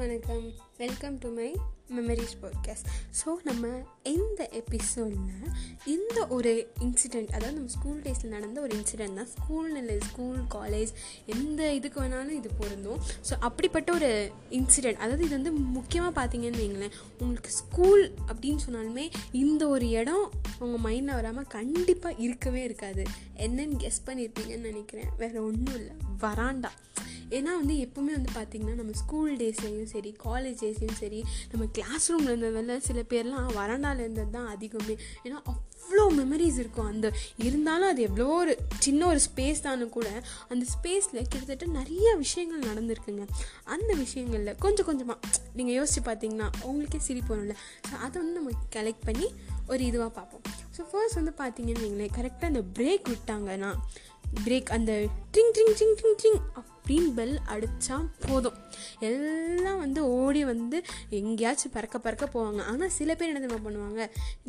வணக்கம். Welcome to my memories podcast so நம்ம இந்த எபிசோடில் இந்த ஒரு இன்சிடெண்ட் அதாவது நம்ம ஸ்கூல் டேஸில் நடந்த ஒரு இன்சிடெண்ட் தான் ஸ்கூல்னு இல்லை ஸ்கூல் காலேஜ் எந்த இதுக்கு வேணாலும் இது பொருந்தும். ஸோ அப்படிப்பட்ட ஒரு இன்சிடெண்ட் அதாவது இது வந்து முக்கியமாக பார்த்தீங்கன்னு வைங்களேன் உங்களுக்கு ஸ்கூல் அப்படின்னு சொன்னாலுமே இந்த ஒரு இடம் உங்கள் மைண்டில் வராமல் கண்டிப்பாக இருக்கவே இருக்காது. என்னன்னு கெஸ் பண்ணியிருப்பீங்கன்னு நினைக்கிறேன். வேறு ஒன்றும் இல்லை. வராண்டா. ஏன்னா வந்து எப்போவுமே வந்து பார்த்திங்கன்னா நம்ம ஸ்கூல் டேஸ்லேயும் சரி காலேஜ் டேஸ்லேயும் சரி நம்ம கிளாஸ் ரூமில் இருந்ததில் சில பேர்லாம் வராண்டாவில் இருந்தது தான் அதிகமே. ஏன்னா அவ்வளோ மெமரிஸ் இருக்கும். அந்த இருந்தாலும் அது எவ்வளோ ஒரு சின்ன ஒரு ஸ்பேஸ் தானு கூட அந்த ஸ்பேஸில் கிட்டத்தட்ட நிறைய விஷயங்கள் நடந்திருக்குங்க. அந்த விஷயங்களில் கொஞ்சம் கொஞ்சமாக நீங்கள் யோசித்து பார்த்தீங்கன்னா உங்களுக்கே சிரிப்பு வரும்ல. ஸோ அதை வந்து நம்ம கலெக்ட் பண்ணி ஒரு இதுவாக பார்ப்போம். ஸோ ஃபர்ஸ்ட் வந்து பார்த்தீங்கன்னு வைங்களேன் கரெக்டாக அந்த பிரேக் விட்டாங்கன்னா பிரேக் அந்த ட்ரிங் ட்ரிங் ட்ரிங் ட்ரிங் ட்ரிங் அப்படின்னு பெல் அடித்தா போதும். எல்லாம் வந்து ஓடி வந்து எங்கேயாச்சும் பறக்க பறக்க போவாங்க. ஆனால் சில பேர் என்ன தெரியுமா பண்ணுவாங்க?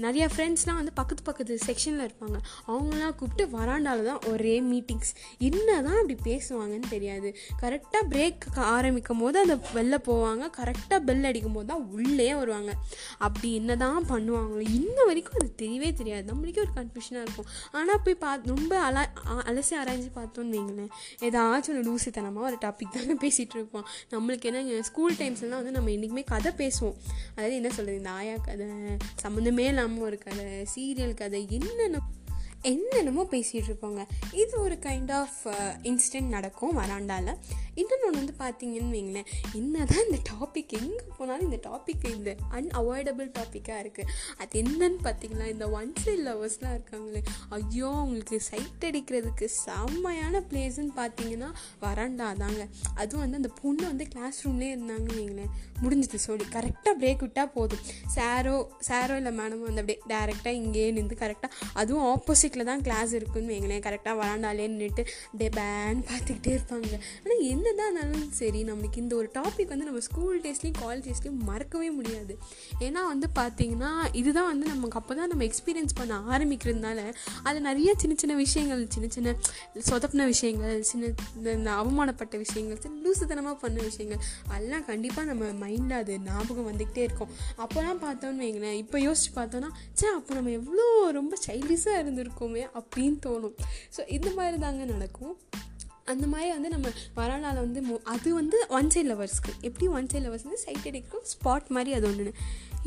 நிறைய ஃப்ரெண்ட்ஸ்லாம் வந்து பக்கத்து பக்கத்து செக்ஷனில் இருப்பாங்க. அவங்களாம் கூப்பிட்டு வராண்டால தான் ஒரே மீட்டிங்ஸ் என்ன தான் அப்படி பேசுவாங்கன்னு தெரியாது. கரெக்டாக பிரேக் ஆரம்பிக்கும் போது அந்த வெளில போவாங்க. கரெக்டாக பெல் அடிக்கும் போது தான் உள்ளே வருவாங்க. அப்படி என்ன தான் பண்ணுவாங்களோ இன்ன வரைக்கும் அது தெரியவே தெரியாது. நம்மளுக்கே ஒரு கன்ஃபியூஷனாக இருக்கும். ஆனால் போய் பார்த்து ரொம்ப அல அலசி ஆராய்ஞ்சு பார்த்தோன்னு வைங்களேன். ஏதாச்சும் ஒரு லூசித்தனமாக ஒரு டாபிக் தாங்க பேசிகிட்டு இருப்போம். நம்மளுக்கு என்ன ஸ்கூல் டைம்ஸ்லாம் வந்து நம்ம என்றைக்குமே கதை பேசுவோம். அதாவது என்ன சொல்கிறது இந்த ஆயா கதை சம்மந்தமே இல்லாமல் ஒரு கதை சீரியல் கதை என்னென்ன என்னென்னமோ பேசிகிட்டு இருப்போங்க. இது ஒரு கைண்ட் ஆஃப் இன்சிடெண்ட் நடக்கும் வராண்டாவில் இன்னொன்று வந்து பார்த்தீங்கன்னு வைங்களேன். என்ன தான் இந்த டாபிக் எங்கே போனாலும் இந்த டாபிக் இந்த அன்அவாய்டபிள் டாப்பிக்காக இருக்குது அது என்னன்னு பார்த்தீங்கன்னா இந்த ஒன் சைட் லவர்ஸ்லாம் இருக்காங்களே. ஐயோ அவங்களுக்கு சைட் அடிக்கிறதுக்கு செம்மையான பிளேஸ்ன்னு பார்த்தீங்கன்னா வராண்டா தாங்க அதுவும் வந்து அந்த பொண்ணு வந்து கிளாஸ் ரூம்லேயே இருந்தாங்கன்னு வைங்களேன். முடிஞ்சது சொல்லி கரெக்டாக பிரேக் விட்டால் போதும். சாரோ சாரோ இல்லை மேடமோ வந்து அப்படியே டேரெக்டாக இங்கேயே நின்று கரெக்டாக அதுவும் ஆப்போசிட் ஆப்போசிட்டில் தான் கிளாஸ் இருக்குன்னு வைங்களேன். கரெக்டாக வராண்டாலே நின்றுட்டு டே பேன் பார்த்துக்கிட்டே இருப்பாங்க. ஆனால் என்ன தான் இருந்தாலும் சரி நம்மளுக்கு இந்த ஒரு டாபிக் வந்து நம்ம ஸ்கூல் டேஸ்லேயும் காலேஜ் டேஸ்லேயும் மறக்கவே முடியாது. ஏன்னா வந்து பார்த்திங்கன்னா இதுதான் வந்து நமக்கு அப்போ தான் நம்ம எக்ஸ்பீரியன்ஸ் பண்ண ஆரம்பிக்கிறதுனால அது நிறைய சின்ன சின்ன விஷயங்கள் சின்ன சின்ன சொதப்பின விஷயங்கள் சின்ன இந்த அவமானப்பட்ட விஷயங்கள் சின்ன லூசுத்தனமாக பண்ண விஷயங்கள் அதெல்லாம் கண்டிப்பாக நம்ம மைண்டில் அது ஞாபகம் வந்துக்கிட்டே இருக்கும். அப்போலாம் பார்த்தோன்னு வைங்களேன் இப்போ யோசிச்சு பார்த்தோன்னா சே அப்போ நம்ம எவ்வளோ ரொம்ப சைல்டிஷாக இருந்திருக்கோம். இருக்குமே அப்படின்னு தோணும். ஸோ இந்த மாதிரி தாங்க நடக்கும். அந்த மாதிரி வந்து நம்ம வரானால வந்து அது வந்து ஒன் சைட் லவர்ஸ்க்கு எப்படி ஒன் சைட் லவர்ஸ் வந்து சைட் அடிக்கும் ஸ்பாட் மாதிரி அது ஒன்று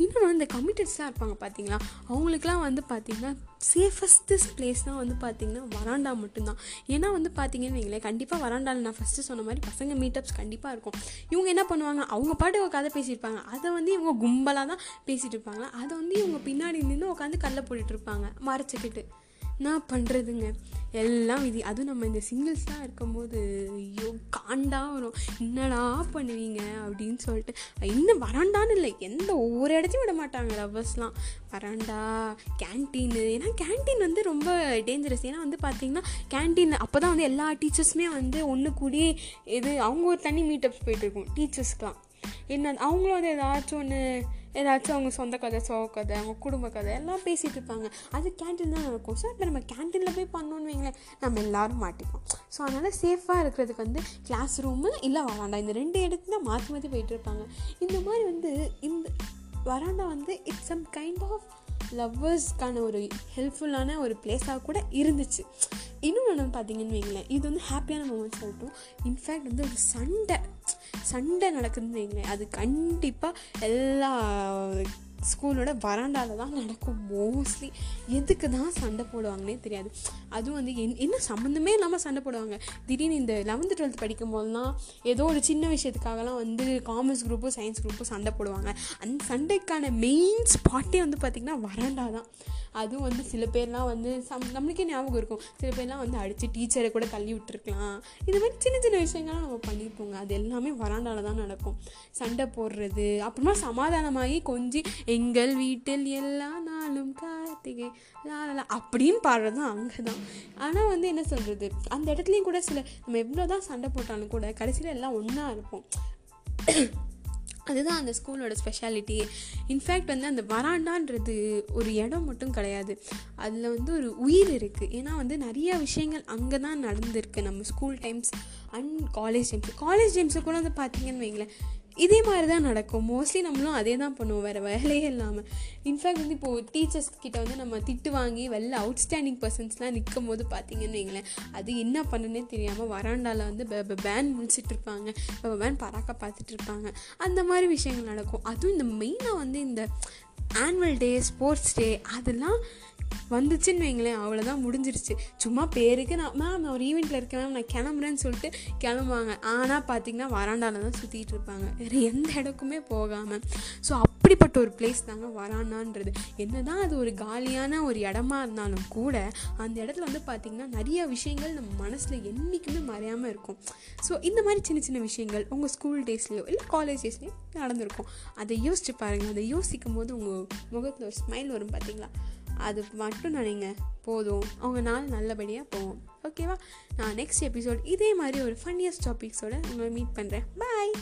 இன்னொன்று இந்த கமிட்டட்ஸ்லாம் இருப்பாங்க பார்த்தீங்களா அவங்களுக்குலாம் வந்து பார்த்திங்கன்னா சேஃபஸ்ட்டு பிளேஸ்னால் வந்து பார்த்திங்கன்னா வராண்டா மட்டும்தான். ஏன்னா வந்து பார்த்தீங்கன்னு வைங்களேன் கண்டிப்பாக வராண்டாவில் நான் ஃபஸ்ட்டு சொன்ன மாதிரி பசங்க மீட்டப்ஸ் கண்டிப்பாக இருக்கும். இவங்க என்ன பண்ணுவாங்க? அவங்க பாட்டு ஒரு கதை பேசியிருப்பாங்க. அதை வந்து இவங்க கும்பலாக தான் பேசிகிட்டு இருப்பாங்க. அதை வந்து இவங்க பின்னாடி நின்று உட்காந்து கல்லை போட்டுட்ருப்பாங்க மறைச்சிக்கிட்டு. நான் பண்ணுறதுங்க எல்லாம் விதி அதுவும் நம்ம இந்த சிங்கிள்ஸ்லாம் இருக்கும்போது ஐயோ காண்டா வரும். என்னடா பண்ணுவீங்க? அப்படின்னு சொல்லிட்டு இன்னும் வராண்டான்னு இல்லை. எந்த ஒவ்வொரு இடத்தையும் விட மாட்டாங்க லவ்வர்ஸ்லாம் வராண்டா கேன்டீனு ஏன்னா கேன்டீன் வந்து ரொம்ப டேஞ்சரஸ் ஏன்னா வந்து பார்த்தீங்கன்னா கேன்டீன் அப்போ தான் வந்து எல்லா டீச்சர்ஸுமே வந்து ஒன்று கூடி இது அவங்க ஒரு தனி மீட்டப்ஸ் போயிட்டுருக்கும் டீச்சர்ஸ்க்கெலாம் என்ன அவங்களும் வந்து ஏதாச்சும் ஒன்று ஏதாச்சும் அவங்க சொந்த கதை சோக கதை அவங்க குடும்ப கதை எல்லாம் பேசிகிட்டு இருப்பாங்க. அது கேன்டீன் தான் நடக்கும். ஸோ இப்போ நம்ம கேன்டீனில் போய் பண்ணோன்னு வைங்களேன் நம்ம எல்லோரும் மாட்டிப்போம். ஸோ அதனால் சேஃபாக இருக்கிறதுக்கு வந்து கிளாஸ் ரூமு இல்லை வராண்டா இந்த ரெண்டு இடத்துல மாற்றி மாற்றி போயிட்டு இருப்பாங்க. இந்த மாதிரி வந்து இந்த வராண்டா வந்து இட்ஸ் சம் கைண்ட் ஆஃப் லவ்வர்ஸ்க்கான ஒரு ஹெல்ப்ஃபுல்லான ஒரு பிளேஸாக கூட இருந்துச்சு. இன்னொன்று பார்த்தீங்கன்னு வைங்களேன் இது வந்து ஹாப்பியான மூமெண்ட்ஸ் சொல்லட்டும் இன்ஃபேக்ட் வந்து ஒரு சண்டை. சண்டை நடக்குதுன்னு வைங்களேன். அது கண்டிப்பாக எல்லா ஸ்கூலோட வராண்டாவில் தான் நடக்கும் மோஸ்ட்லி எதுக்கு தான் சண்டை போடுவாங்கன்னே தெரியாது. அதுவும் வந்து என் என்ன சம்மந்தமே இல்லாமல் சண்டை போடுவாங்க. திடீர்னு இந்த லெவன்த்து டுவெல்த் படிக்கும் போதுலாம் ஏதோ ஒரு சின்ன விஷயத்துக்காகலாம் வந்து காமர்ஸ் குரூப்பும் சயின்ஸ் குரூப்பும் சண்டை போடுவாங்க. அந்த சண்டைக்கான மெயின் ஸ்பாட்டே வந்து பார்த்திங்கன்னா வராண்டா தான். அதுவும் வந்து சில பேர்லாம் வந்து சம் நம்மளுக்கே ஞாபகம் இருக்கும். சில பேர்லாம் வந்து அடித்து டீச்சரை கூட தள்ளி விட்டுருக்கலாம். இது மாதிரி சின்ன சின்ன விஷயங்கள்லாம் நம்ம பண்ணியிருப்போங்க. அது எல்லாமே வராண்டாவில் தான் நடக்கும். சண்டை போடுறது அப்புறமா சமாதானமாகி கொஞ்சம் எங்கள் வீட்டில் எல்லா நாளும் கார்த்திகை லாலா அப்படின்னு பாடுறது தான் அங்கே தான் ஆனால் வந்து என்ன சொல்கிறது அந்த இடத்துலையும் கூட சில நம்ம எவ்வளோ தான் சண்டை போட்டாலும் கூட கடைசியில் எல்லாம் ஒன்றா இருப்போம். அதுதான் அந்த ஸ்கூலோட ஸ்பெஷாலிட்டி இன்ஃபேக்ட் வந்து அந்த வராண்டான்றது ஒரு இடம் மட்டும் கிடையாது. அதில் வந்து ஒரு உயிர் இருக்குது ஏன்னா வந்து நிறைய விஷயங்கள் அங்கே தான் நடந்திருக்கு. நம்ம school times and college times college டைம்ஸை கூட வந்து பார்த்தீங்கன்னு வைங்களேன். இதே மாதிரி தான் நடக்கும். மோஸ்ட்லி நம்மளும் அதே தான் பண்ணுவோம். வேறு வேலையே இல்லாமல் இன்ஃபேக்ட் வந்து இப்போது டீச்சர்ஸ் கிட்ட வந்து நம்ம திட்டு வாங்கி வெளில அவுட்ஸ்டாண்டிங் பர்சன்ஸ்லாம் நிற்கும் போது பார்த்தீங்கன்னு வைங்களேன் அது என்ன பண்ணுன்னே தெரியாமல் வராண்டாவில் வந்து பேன் முடிச்சிட்டு இருப்பாங்க. பேன் பராக்கா பார்த்துட்டு இருப்பாங்க. அந்த மாதிரி விஷயங்கள் நடக்கும். அதுவும் இந்த மெயினாக வந்து இந்த ஆனுவல் டே ஸ்போர்ட்ஸ் டே அதெல்லாம் வந்துச்சுன்னு வைங்களேன். அவ்வளோதான் முடிஞ்சிருச்சு. சும்மா பேருக்கு நான் மேம் நான் ஒரு ஈவெண்ட்டில் இருக்கேன் மேம் நான் கிளம்புறேன்னு சொல்லிட்டு கிளம்புவாங்க. ஆனால் பார்த்தீங்கன்னா வராண்டாவில் தான் சுற்றிட்டு இருப்பாங்க. வேறு எந்த இடக்குமே போகாமல் ஸோ அப்படிப்பட்ட ஒரு பிளேஸ் தாங்க வரானான்றது. என்ன தான் அது ஒரு காலியான ஒரு இடமா இருந்தாலும் கூட அந்த இடத்துல வந்து பார்த்திங்கன்னா நிறைய விஷயங்கள் நம்ம மனசில் என்றைக்குமே மறையாமல் இருக்கும். ஸோ இந்த மாதிரி சின்ன சின்ன விஷயங்கள் உங்கள் ஸ்கூல் டேஸ்லேயோ இல்லை காலேஜ் டேஸ்லேயோ நடந்திருக்கும். அதை யோசிச்சு பாருங்கள் அதை யோசிக்கும் போது உங்கள் முகத்தில் ஒரு ஸ்மைல் வரும் பார்த்தீங்களா அது மட்டும் நினைங்க. போதும். அவங்க நாள் நல்லபடியாக போவோம் ஓகேவா நான் நெக்ஸ்ட் எபிசோட் இதே மாதிரி ஒரு ஃபன்னியஸ்ட் டாபிக்ஸோடு உங்களை மீட் பண்ணுறேன் பாய்